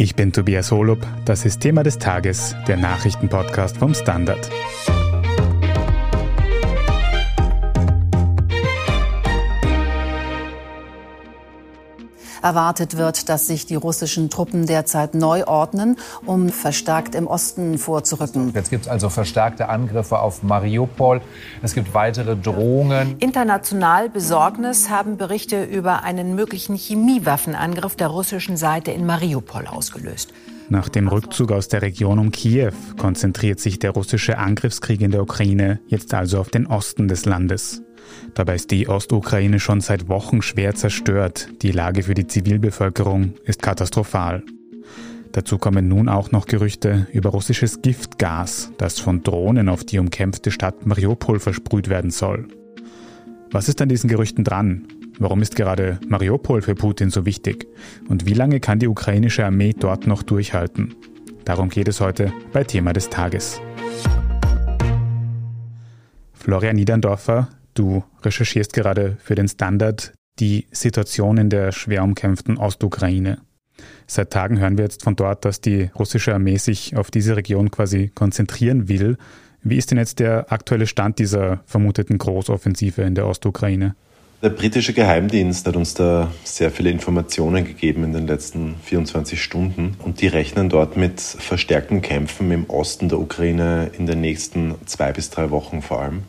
Ich bin Tobias Holub. Das ist Thema des Tages, der Nachrichtenpodcast vom Standard. Erwartet wird, dass sich die russischen Truppen derzeit neu ordnen, um verstärkt im Osten vorzurücken. Jetzt gibt es also verstärkte Angriffe auf Mariupol. Es gibt weitere Drohungen. International Besorgnis haben Berichte über einen möglichen Chemiewaffenangriff der russischen Seite in Mariupol ausgelöst. Nach dem Rückzug aus der Region um Kiew konzentriert sich der russische Angriffskrieg in der Ukraine jetzt also auf den Osten des Landes. Dabei ist die Ostukraine schon seit Wochen schwer zerstört. Die Lage für die Zivilbevölkerung ist katastrophal. Dazu kommen nun auch noch Gerüchte über russisches Giftgas, das von Drohnen auf die umkämpfte Stadt Mariupol versprüht werden soll. Was ist an diesen Gerüchten dran? Warum ist gerade Mariupol für Putin so wichtig? Und wie lange kann die ukrainische Armee dort noch durchhalten? Darum geht es heute bei Thema des Tages. Florian Niederndorfer, du recherchierst gerade für den Standard die Situation in der schwer umkämpften Ostukraine. Seit Tagen hören wir jetzt von dort, dass die russische Armee sich auf diese Region quasi konzentrieren will. Wie ist denn jetzt der aktuelle Stand dieser vermuteten Großoffensive in der Ostukraine? Der britische Geheimdienst hat uns da sehr viele Informationen gegeben in den letzten 24 Stunden und die rechnen dort mit verstärkten Kämpfen im Osten der Ukraine in den nächsten zwei bis drei Wochen vor allem.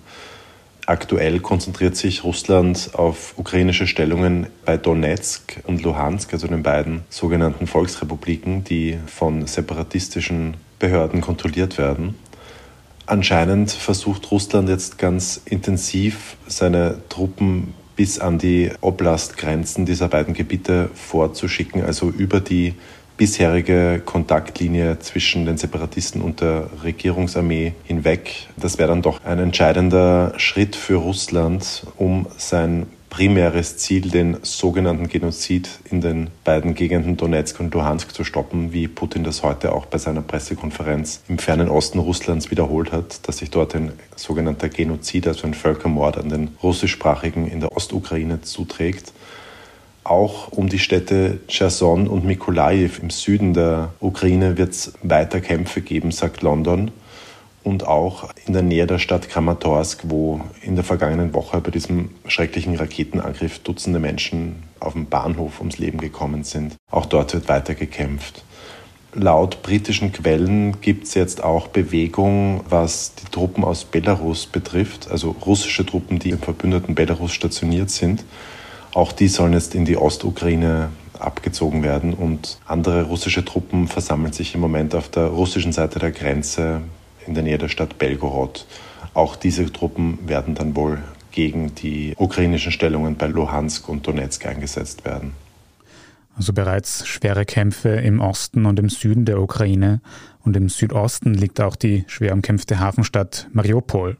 Aktuell konzentriert sich Russland auf ukrainische Stellungen bei Donetsk und Luhansk, also den beiden sogenannten Volksrepubliken, die von separatistischen Behörden kontrolliert werden. Anscheinend versucht Russland jetzt ganz intensiv seine Truppen bis an die Oblastgrenzen dieser beiden Gebiete vorzuschicken, also über die bisherige Kontaktlinie zwischen den Separatisten und der Regierungsarmee hinweg. Das wäre dann doch ein entscheidender Schritt für Russland, um sein primäres Ziel, den sogenannten Genozid in den beiden Gegenden Donetsk und Luhansk zu stoppen, wie Putin das heute auch bei seiner Pressekonferenz im fernen Osten Russlands wiederholt hat, dass sich dort ein sogenannter Genozid, also ein Völkermord an den russischsprachigen in der Ostukraine zuträgt. Auch um die Städte Cherson und Mykolaiv im Süden der Ukraine wird es weiter Kämpfe geben, sagt London und auch in der Nähe der Stadt Kramatorsk, wo in der vergangenen Woche bei diesem schrecklichen Raketenangriff Dutzende Menschen auf dem Bahnhof ums Leben gekommen sind. Auch dort wird weiter gekämpft. Laut britischen Quellen gibt es jetzt auch Bewegung, was die Truppen aus Belarus betrifft, also russische Truppen, die im verbündeten Belarus stationiert sind. Auch die sollen jetzt in die Ostukraine abgezogen werden und andere russische Truppen versammeln sich im Moment auf der russischen Seite der Grenze in der Nähe der Stadt Belgorod. Auch diese Truppen werden dann wohl gegen die ukrainischen Stellungen bei Luhansk und Donetsk eingesetzt werden. Also bereits schwere Kämpfe im Osten und im Süden der Ukraine und im Südosten liegt auch die schwer umkämpfte Hafenstadt Mariupol.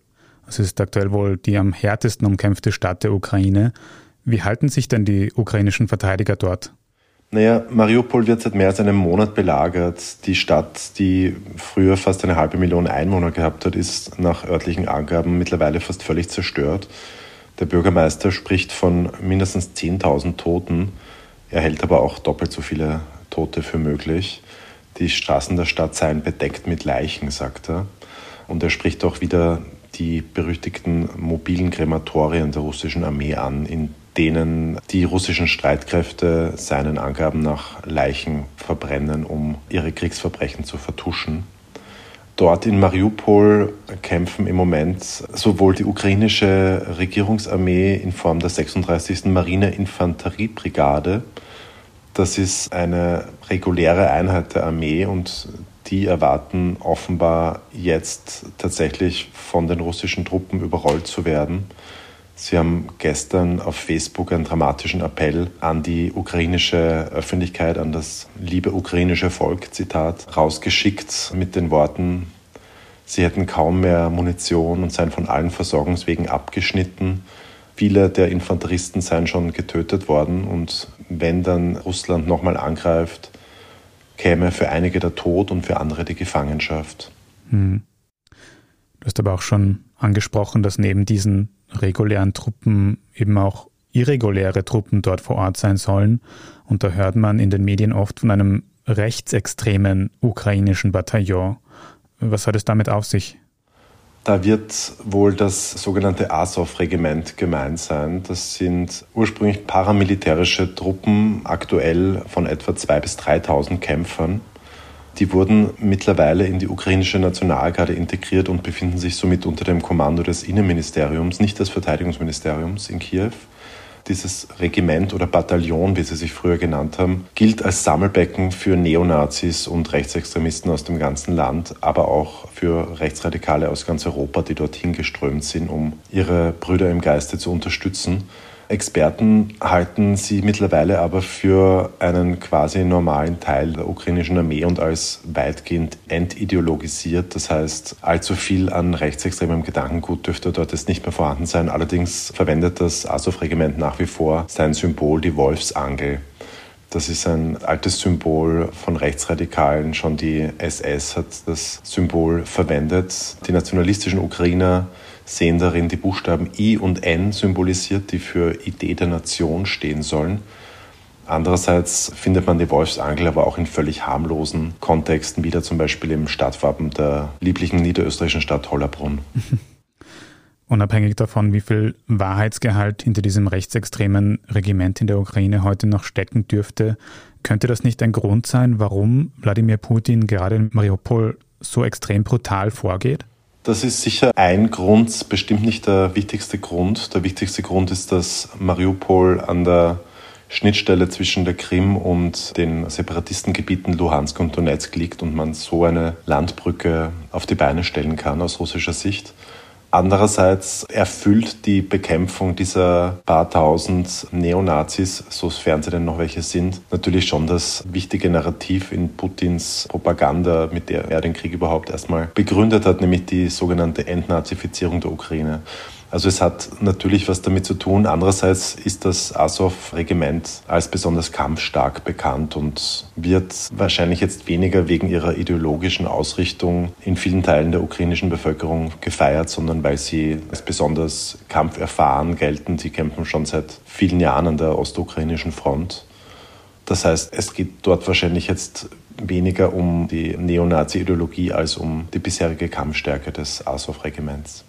Es ist aktuell wohl die am härtesten umkämpfte Stadt der Ukraine. Wie halten sich denn die ukrainischen Verteidiger dort? Naja, Mariupol wird seit mehr als einem Monat belagert. Die Stadt, die früher fast eine halbe Million Einwohner gehabt hat, ist nach örtlichen Angaben mittlerweile fast völlig zerstört. Der Bürgermeister spricht von mindestens 10.000 Toten. Er hält aber auch doppelt so viele Tote für möglich. Die Straßen der Stadt seien bedeckt mit Leichen, sagt er. Und er spricht auch wieder die berüchtigten mobilen Krematorien der russischen Armee an, in denen die russischen Streitkräfte seinen Angaben nach Leichen verbrennen, um ihre Kriegsverbrechen zu vertuschen. Dort in Mariupol kämpfen im Moment sowohl die ukrainische Regierungsarmee in Form der 36. Marineinfanteriebrigade, das ist eine reguläre Einheit der Armee und die erwarten offenbar jetzt tatsächlich von den russischen Truppen überrollt zu werden. Sie haben gestern auf Facebook einen dramatischen Appell an die ukrainische Öffentlichkeit, an das liebe ukrainische Volk, Zitat, rausgeschickt mit den Worten, sie hätten kaum mehr Munition und seien von allen Versorgungswegen abgeschnitten. Viele der Infanteristen seien schon getötet worden und wenn dann Russland nochmal angreift, käme für einige der Tod und für andere die Gefangenschaft. Hm. Du hast aber auch schon angesprochen, dass neben diesen regulären Truppen eben auch irreguläre Truppen dort vor Ort sein sollen. Und da hört man in den Medien oft von einem rechtsextremen ukrainischen Bataillon. Was hat es damit auf sich? Da wird wohl das sogenannte Azov-Regiment gemeint sein. Das sind ursprünglich paramilitärische Truppen, aktuell von etwa 2.000 bis 3.000 Kämpfern. Die wurden mittlerweile in die ukrainische Nationalgarde integriert und befinden sich somit unter dem Kommando des Innenministeriums, nicht des Verteidigungsministeriums in Kiew. Dieses Regiment oder Bataillon, wie sie sich früher genannt haben, gilt als Sammelbecken für Neonazis und Rechtsextremisten aus dem ganzen Land, aber auch für Rechtsradikale aus ganz Europa, die dorthin geströmt sind, um ihre Brüder im Geiste zu unterstützen. Experten halten sie mittlerweile aber für einen quasi normalen Teil der ukrainischen Armee und als weitgehend entideologisiert. Das heißt, allzu viel an rechtsextremem Gedankengut dürfte dort jetzt nicht mehr vorhanden sein. Allerdings verwendet das Azov-Regiment nach wie vor sein Symbol, die Wolfsangel. Das ist ein altes Symbol von Rechtsradikalen. Schon die SS hat das Symbol verwendet. Die nationalistischen Ukrainer sehen darin die Buchstaben I und N symbolisiert, die für Idee der Nation stehen sollen. Andererseits findet man die Wolfsangel aber auch in völlig harmlosen Kontexten wieder, zum Beispiel im Stadtwappen der lieblichen niederösterreichischen Stadt Hollerbrunn. Unabhängig davon, wie viel Wahrheitsgehalt hinter diesem rechtsextremen Regiment in der Ukraine heute noch stecken dürfte, könnte das nicht ein Grund sein, warum Wladimir Putin gerade in Mariupol so extrem brutal vorgeht? Das ist sicher ein Grund, bestimmt nicht der wichtigste Grund. Der wichtigste Grund ist, dass Mariupol an der Schnittstelle zwischen der Krim und den Separatistengebieten Luhansk und Donetsk liegt und man so eine Landbrücke auf die Beine stellen kann aus russischer Sicht. Andererseits erfüllt die Bekämpfung dieser paar tausend Neonazis, sofern sie denn noch welche sind, natürlich schon das wichtige Narrativ in Putins Propaganda, mit der er den Krieg überhaupt erstmal begründet hat, nämlich die sogenannte Entnazifizierung der Ukraine. Also es hat natürlich was damit zu tun. Andererseits ist das Azov-Regiment als besonders kampfstark bekannt und wird wahrscheinlich jetzt weniger wegen ihrer ideologischen Ausrichtung in vielen Teilen der ukrainischen Bevölkerung gefeiert, sondern weil sie als besonders kampferfahren gelten. Sie kämpfen schon seit vielen Jahren an der ostukrainischen Front. Das heißt, es geht dort wahrscheinlich jetzt weniger um die Neonazi-Ideologie als um die bisherige Kampfstärke des Azov-Regiments.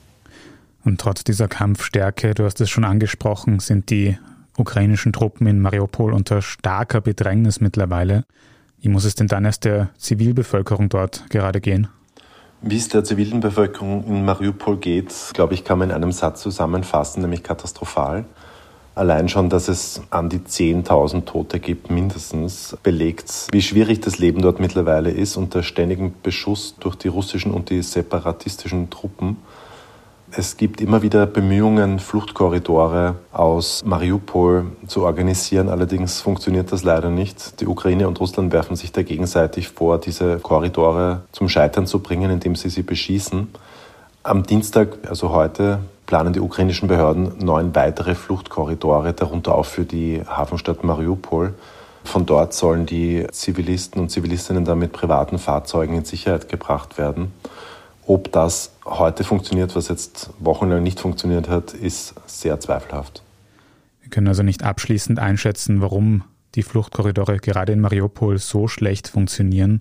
Und trotz dieser Kampfstärke, du hast es schon angesprochen, sind die ukrainischen Truppen in Mariupol unter starker Bedrängnis mittlerweile. Wie muss es denn dann erst der Zivilbevölkerung dort gerade gehen? Wie es der zivilen Bevölkerung in Mariupol geht, glaube ich, kann man in einem Satz zusammenfassen, nämlich katastrophal. Allein schon, dass es an die 10.000 Tote gibt, mindestens, belegt, wie schwierig das Leben dort mittlerweile ist unter ständigem Beschuss durch die russischen und die separatistischen Truppen. Es gibt immer wieder Bemühungen, Fluchtkorridore aus Mariupol zu organisieren. Allerdings funktioniert das leider nicht. Die Ukraine und Russland werfen sich da gegenseitig vor, diese Korridore zum Scheitern zu bringen, indem sie sie beschießen. Am Dienstag, also heute, planen die ukrainischen Behörden neun weitere Fluchtkorridore, darunter auch für die Hafenstadt Mariupol. Von dort sollen die Zivilisten und Zivilistinnen dann mit privaten Fahrzeugen in Sicherheit gebracht werden. Ob das heute funktioniert, was jetzt wochenlang nicht funktioniert hat, ist sehr zweifelhaft. Wir können also nicht abschließend einschätzen, warum die Fluchtkorridore gerade in Mariupol so schlecht funktionieren.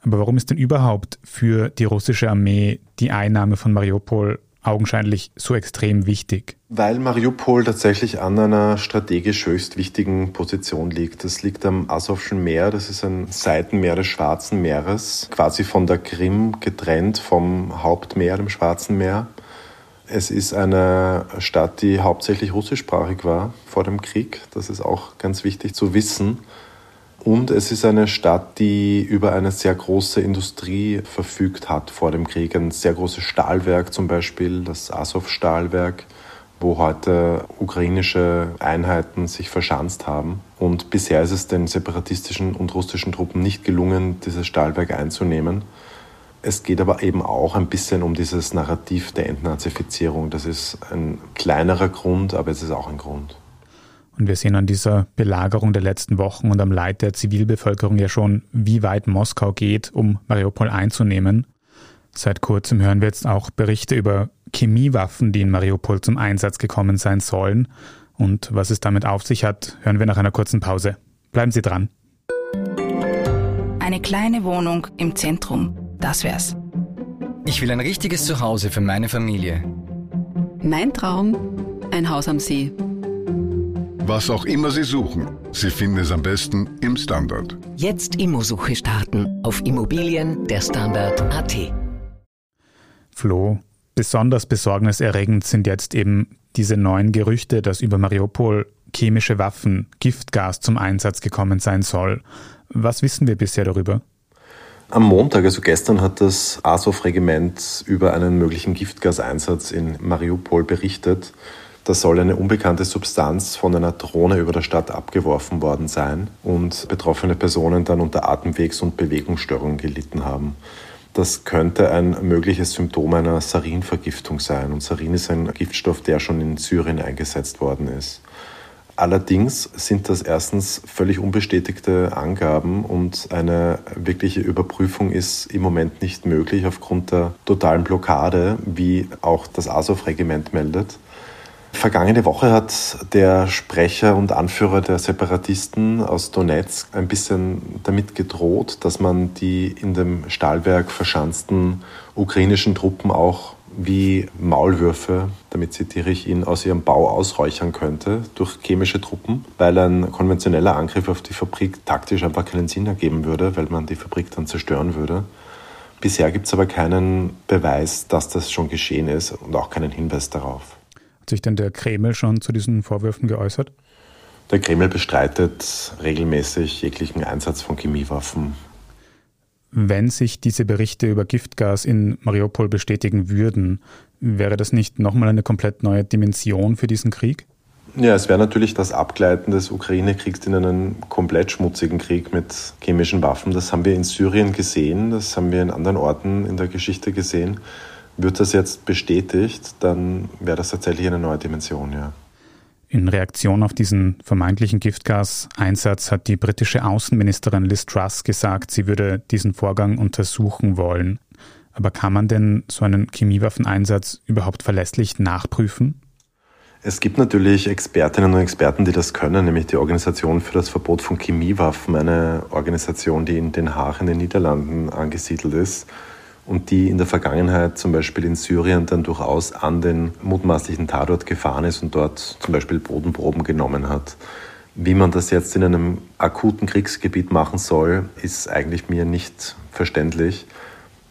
Aber warum ist denn überhaupt für die russische Armee die Einnahme von Mariupol augenscheinlich so extrem wichtig? Weil Mariupol tatsächlich an einer strategisch höchst wichtigen Position liegt. Das liegt am Asowschen Meer, das ist ein Seitenmeer des Schwarzen Meeres, quasi von der Krim getrennt vom Hauptmeer, dem Schwarzen Meer. Es ist eine Stadt, die hauptsächlich russischsprachig war vor dem Krieg. Das ist auch ganz wichtig zu wissen. Und es ist eine Stadt, die über eine sehr große Industrie verfügt hat vor dem Krieg. Ein sehr großes Stahlwerk zum Beispiel, das Azov-Stahlwerk, wo heute ukrainische Einheiten sich verschanzt haben. Und bisher ist es den separatistischen und russischen Truppen nicht gelungen, dieses Stahlwerk einzunehmen. Es geht aber eben auch ein bisschen um dieses Narrativ der Entnazifizierung. Das ist ein kleinerer Grund, aber es ist auch ein Grund. Und wir sehen an dieser Belagerung der letzten Wochen und am Leid der Zivilbevölkerung ja schon, wie weit Moskau geht, um Mariupol einzunehmen. Seit kurzem hören wir jetzt auch Berichte über Chemiewaffen, die in Mariupol zum Einsatz gekommen sein sollen. Und was es damit auf sich hat, hören wir nach einer kurzen Pause. Bleiben Sie dran. Eine kleine Wohnung im Zentrum, das wär's. Ich will ein richtiges Zuhause für meine Familie. Mein Traum, ein Haus am See. Was auch immer Sie suchen, Sie finden es am besten im Standard. Jetzt Immosuche starten auf Immobilien der Standard.at. Flo, besonders besorgniserregend sind jetzt eben diese neuen Gerüchte, dass über Mariupol chemische Waffen, Giftgas zum Einsatz gekommen sein soll. Was wissen wir bisher darüber? Am Montag, also gestern, hat das Azov-Regiment über einen möglichen Giftgaseinsatz in Mariupol berichtet. Da soll eine unbekannte Substanz von einer Drohne über der Stadt abgeworfen worden sein und betroffene Personen dann unter Atemwegs- und Bewegungsstörungen gelitten haben. Das könnte ein mögliches Symptom einer Sarinvergiftung sein. Und Sarin ist ein Giftstoff, der schon in Syrien eingesetzt worden ist. Allerdings sind das erstens völlig unbestätigte Angaben und eine wirkliche Überprüfung ist im Moment nicht möglich aufgrund der totalen Blockade, wie auch das Azov-Regiment meldet. Vergangene Woche hat der Sprecher und Anführer der Separatisten aus Donetsk ein bisschen damit gedroht, dass man die in dem Stahlwerk verschanzten ukrainischen Truppen auch wie Maulwürfe, damit zitiere ihn, aus ihrem Bau ausräuchern könnte durch chemische Truppen, weil ein konventioneller Angriff auf die Fabrik taktisch einfach keinen Sinn ergeben würde, weil man die Fabrik dann zerstören würde. Bisher gibt es aber keinen Beweis, dass das schon geschehen ist und auch keinen Hinweis darauf. Hat sich denn der Kreml schon zu diesen Vorwürfen geäußert? Der Kreml bestreitet regelmäßig jeglichen Einsatz von Chemiewaffen. Wenn sich diese Berichte über Giftgas in Mariupol bestätigen würden, wäre das nicht nochmal eine komplett neue Dimension für diesen Krieg? Ja, es wäre natürlich das Abgleiten des Ukraine-Kriegs in einen komplett schmutzigen Krieg mit chemischen Waffen. Das haben wir in Syrien gesehen, das haben wir in anderen Orten in der Geschichte gesehen. Wird das jetzt bestätigt, dann wäre das tatsächlich eine neue Dimension, ja. In Reaktion auf diesen vermeintlichen Giftgaseinsatz hat die britische Außenministerin Liz Truss gesagt, sie würde diesen Vorgang untersuchen wollen. Aber kann man denn so einen Chemiewaffeneinsatz überhaupt verlässlich nachprüfen? Es gibt natürlich Expertinnen und Experten, die das können, nämlich die Organisation für das Verbot von Chemiewaffen, eine Organisation, die in Den Haag in den Niederlanden angesiedelt ist und die in der Vergangenheit zum Beispiel in Syrien dann durchaus an den mutmaßlichen Tatort gefahren ist und dort zum Beispiel Bodenproben genommen hat. Wie man das jetzt in einem akuten Kriegsgebiet machen soll, ist eigentlich mir nicht verständlich.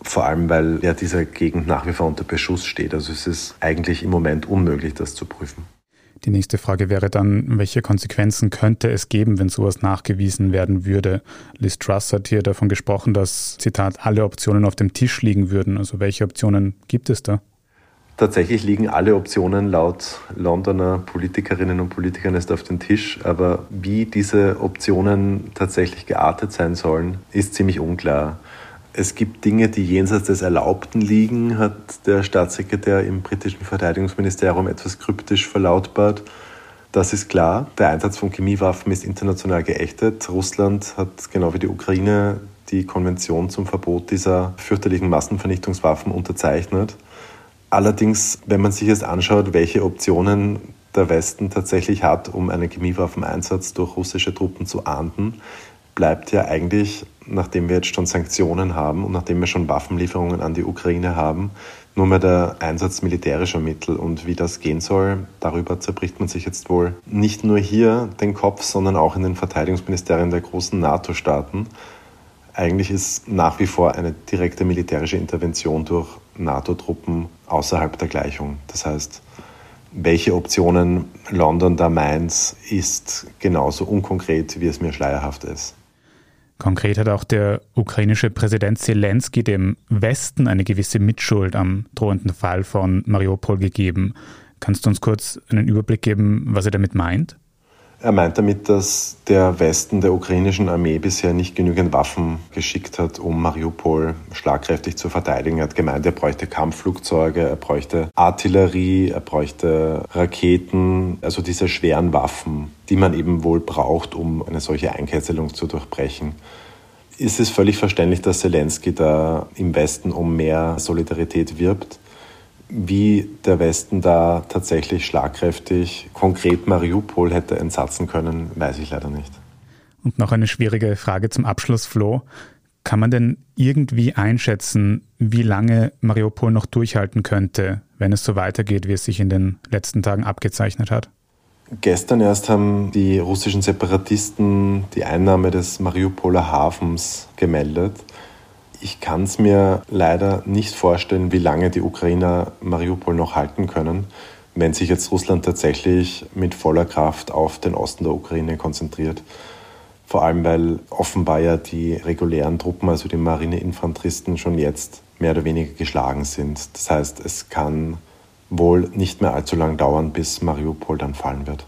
Vor allem, weil ja diese Gegend nach wie vor unter Beschuss steht. Also es ist eigentlich im Moment unmöglich, das zu prüfen. Die nächste Frage wäre dann, welche Konsequenzen könnte es geben, wenn sowas nachgewiesen werden würde? Liz Truss hat hier davon gesprochen, dass, Zitat, alle Optionen auf dem Tisch liegen würden. Also welche Optionen gibt es da? Tatsächlich liegen alle Optionen laut Londoner Politikerinnen und Politikern erst auf dem Tisch, aber wie diese Optionen tatsächlich geartet sein sollen, ist ziemlich unklar. Es gibt Dinge, die jenseits des Erlaubten liegen, hat der Staatssekretär im britischen Verteidigungsministerium etwas kryptisch verlautbart. Das ist klar. Der Einsatz von Chemiewaffen ist international geächtet. Russland hat genau wie die Ukraine die Konvention zum Verbot dieser fürchterlichen Massenvernichtungswaffen unterzeichnet. Allerdings, wenn man sich jetzt anschaut, welche Optionen der Westen tatsächlich hat, um einen Chemiewaffeneinsatz durch russische Truppen zu ahnden, bleibt ja eigentlich, nachdem wir jetzt schon Sanktionen haben und nachdem wir schon Waffenlieferungen an die Ukraine haben, nur mehr der Einsatz militärischer Mittel. Und wie das gehen soll, darüber zerbricht man sich jetzt wohl nicht nur hier den Kopf, sondern auch in den Verteidigungsministerien der großen NATO-Staaten. Eigentlich ist nach wie vor eine direkte militärische Intervention durch NATO-Truppen außerhalb der Gleichung. Das heißt, welche Optionen London da meint, ist genauso unkonkret, wie es mir schleierhaft ist. Konkret hat auch der ukrainische Präsident Zelensky dem Westen eine gewisse Mitschuld am drohenden Fall von Mariupol gegeben. Kannst du uns kurz einen Überblick geben, was er damit meint? Er meint damit, dass der Westen der ukrainischen Armee bisher nicht genügend Waffen geschickt hat, um Mariupol schlagkräftig zu verteidigen. Er hat gemeint, er bräuchte Kampfflugzeuge, er bräuchte Artillerie, er bräuchte Raketen, also diese schweren Waffen, die man eben wohl braucht, um eine solche Einkesselung zu durchbrechen. Ist es völlig verständlich, dass Zelensky da im Westen um mehr Solidarität wirbt? Wie der Westen da tatsächlich schlagkräftig konkret Mariupol hätte entsatzen können, weiß ich leider nicht. Und noch eine schwierige Frage zum Abschluss, Flo. Kann man denn irgendwie einschätzen, wie lange Mariupol noch durchhalten könnte, wenn es so weitergeht, wie es sich in den letzten Tagen abgezeichnet hat? Gestern erst haben die russischen Separatisten die Einnahme des Mariupoler Hafens gemeldet. Ich kann es mir leider nicht vorstellen, wie lange die Ukrainer Mariupol noch halten können, wenn sich jetzt Russland tatsächlich mit voller Kraft auf den Osten der Ukraine konzentriert. Vor allem, weil offenbar ja die regulären Truppen, also die Marineinfanteristen, schon jetzt mehr oder weniger geschlagen sind. Das heißt, es kann wohl nicht mehr allzu lang dauern, bis Mariupol dann fallen wird.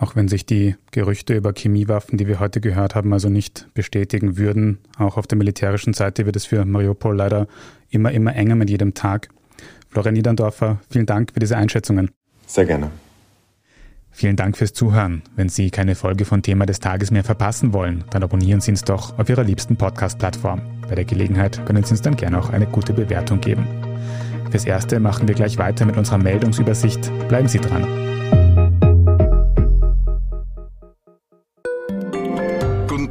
Auch wenn sich die Gerüchte über Chemiewaffen, die wir heute gehört haben, also nicht bestätigen würden, auch auf der militärischen Seite wird es für Mariupol leider immer, immer enger mit jedem Tag. Florian Niederndorfer, vielen Dank für diese Einschätzungen. Sehr gerne. Vielen Dank fürs Zuhören. Wenn Sie keine Folge von Thema des Tages mehr verpassen wollen, dann abonnieren Sie uns doch auf Ihrer liebsten Podcast-Plattform. Bei der Gelegenheit können Sie uns dann gerne auch eine gute Bewertung geben. Fürs Erste machen wir gleich weiter mit unserer Meldungsübersicht. Bleiben Sie dran.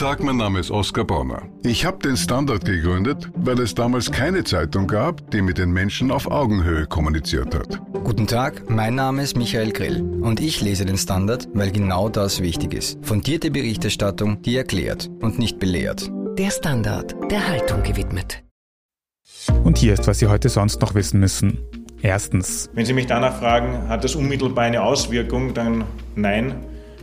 Tag, mein Name ist Oskar Bonner. Ich habe den Standard gegründet, weil es damals keine Zeitung gab, die mit den Menschen auf Augenhöhe kommuniziert hat. Guten Tag, mein Name ist Michael Grill und ich lese den Standard, weil genau das wichtig ist. Fundierte Berichterstattung, die erklärt und nicht belehrt. Der Standard, der Haltung gewidmet. Und hier ist, was Sie heute sonst noch wissen müssen. Erstens. Wenn Sie mich danach fragen, hat das unmittelbar eine Auswirkung, dann nein.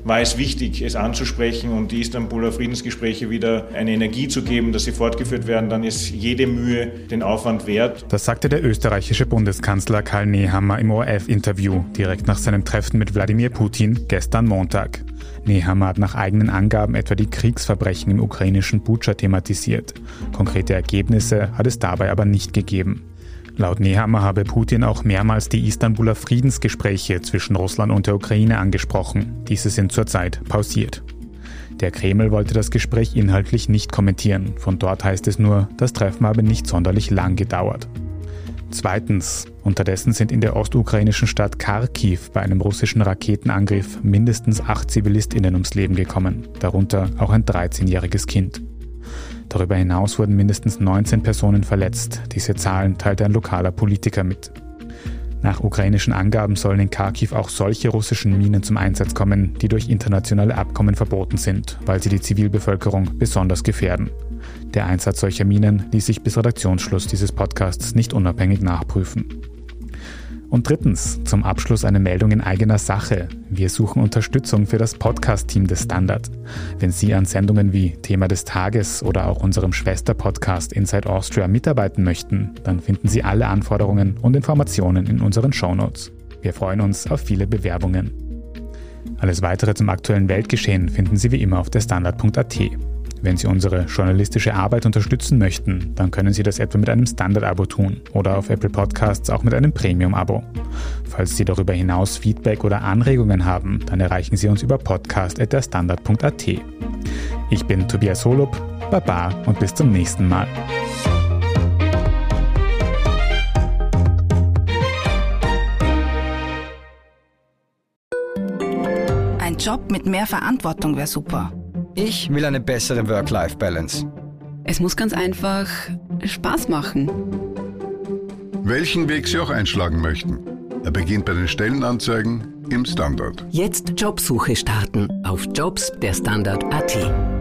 War es wichtig, es anzusprechen und die Istanbuler Friedensgespräche wieder eine Energie zu geben, dass sie fortgeführt werden, dann ist jede Mühe den Aufwand wert. Das sagte der österreichische Bundeskanzler Karl Nehammer im ORF-Interview direkt nach seinem Treffen mit Wladimir Putin gestern Montag. Nehammer hat nach eigenen Angaben etwa die Kriegsverbrechen im ukrainischen Butscha thematisiert. Konkrete Ergebnisse hat es dabei aber nicht gegeben. Laut Nehammer habe Putin auch mehrmals die Istanbuler Friedensgespräche zwischen Russland und der Ukraine angesprochen. Diese sind zurzeit pausiert. Der Kreml wollte das Gespräch inhaltlich nicht kommentieren. Von dort heißt es nur, das Treffen habe nicht sonderlich lang gedauert. Zweitens. Unterdessen sind in der ostukrainischen Stadt Kharkiv bei einem russischen Raketenangriff mindestens acht Zivilistinnen ums Leben gekommen, darunter auch ein 13-jähriges Kind. Darüber hinaus wurden mindestens 19 Personen verletzt. Diese Zahlen teilte ein lokaler Politiker mit. Nach ukrainischen Angaben sollen in Kharkiv auch solche russischen Minen zum Einsatz kommen, die durch internationale Abkommen verboten sind, weil sie die Zivilbevölkerung besonders gefährden. Der Einsatz solcher Minen ließ sich bis Redaktionsschluss dieses Podcasts nicht unabhängig nachprüfen. Und drittens, zum Abschluss eine Meldung in eigener Sache. Wir suchen Unterstützung für das Podcast-Team des Standard. Wenn Sie an Sendungen wie Thema des Tages oder auch unserem Schwester-Podcast Inside Austria mitarbeiten möchten, dann finden Sie alle Anforderungen und Informationen in unseren Shownotes. Wir freuen uns auf viele Bewerbungen. Alles weitere zum aktuellen Weltgeschehen finden Sie wie immer auf der Standard.at. Wenn Sie unsere journalistische Arbeit unterstützen möchten, dann können Sie das etwa mit einem Standard-Abo tun oder auf Apple Podcasts auch mit einem Premium-Abo. Falls Sie darüber hinaus Feedback oder Anregungen haben, dann erreichen Sie uns über podcast.derstandard.at. Ich bin Tobias Holub, Baba und bis zum nächsten Mal. Ein Job mit mehr Verantwortung wäre super. Ich will eine bessere Work-Life-Balance. Es muss ganz einfach Spaß machen. Welchen Weg Sie auch einschlagen möchten. Er beginnt bei den Stellenanzeigen im Standard. Jetzt Jobsuche starten auf Jobs der Standard.at.